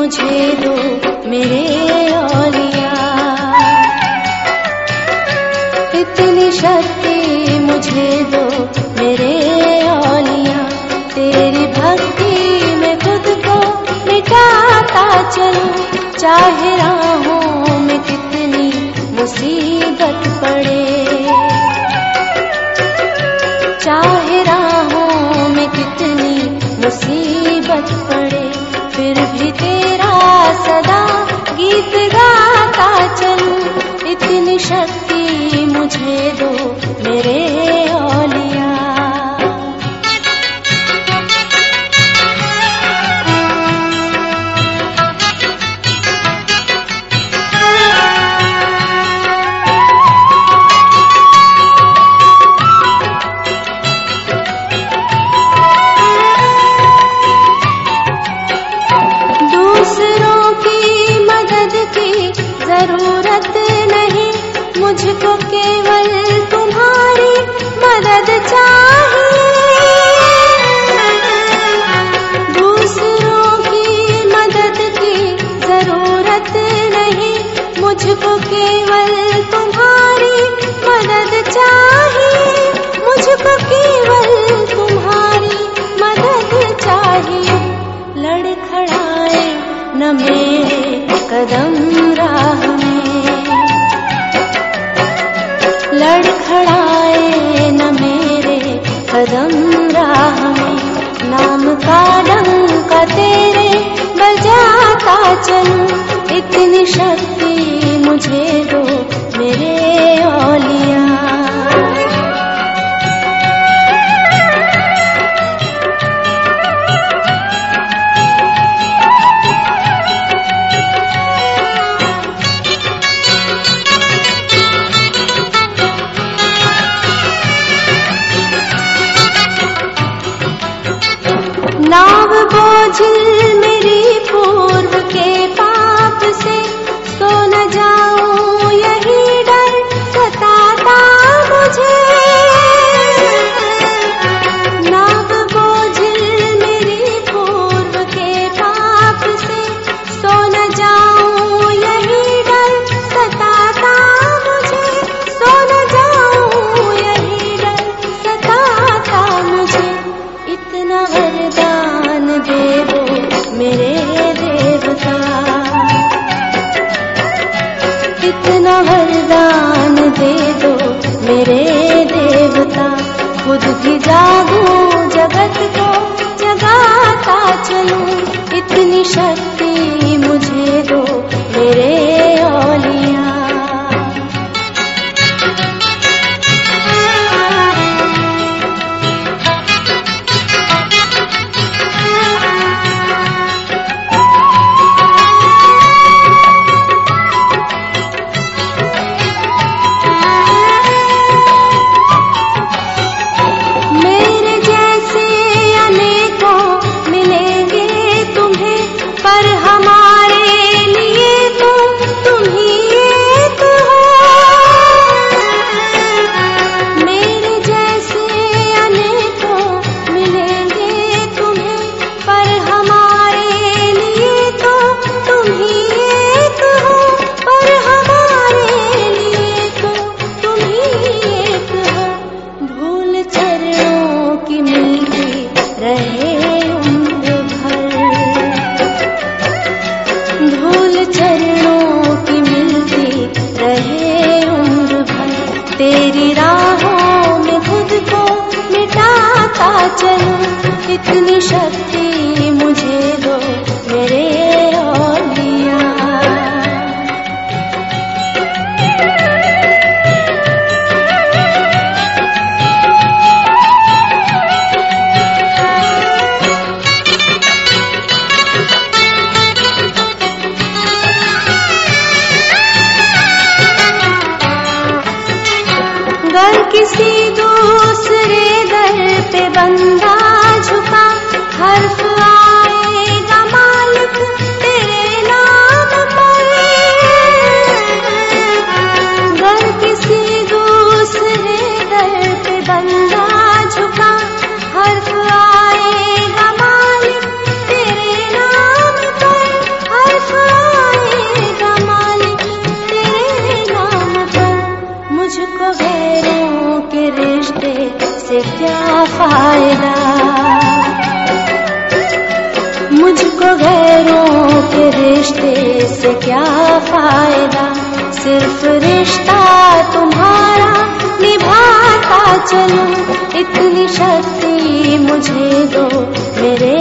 मुझे दो मेरे औलिया। इतनी शक्ति मुझे दो मेरे औलिया। तेरी भक्ति में खुद को मिटाता चलूँ, चाहे शक्ति poco que vale. नामकालं तेरे बजाता चलूं। इतनी शक्ति नाव बोझ सा वरदान दे दो मेरे देवता। खुद की जागू जगत को, जगाता चलूँ। इतनी शक्ति मुझे दो। चलो इतनी शक्ति 干 से क्या फायदा? मुझको गैरों के रिश्ते से क्या फायदा? सिर्फ रिश्ता तुम्हारा निभाता चलो इतनी शक्ति मुझे दो मेरे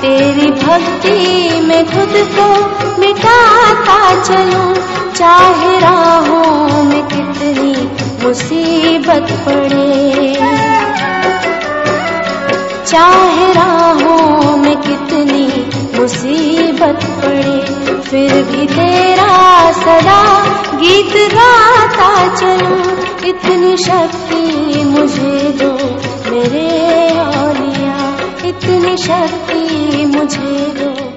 ते भक्ति में खुद को मिटाता चलो चाहे राहों में कितनी मुसीबत पड़े। चाहे राहों में कितनी मुसीबत पड़े, फिर भी तेरा सदा गीत गाता चलूँ। इतनी शक्ति मुझे दो मेरे औलिया, इतनी शक्ति मुझे दो।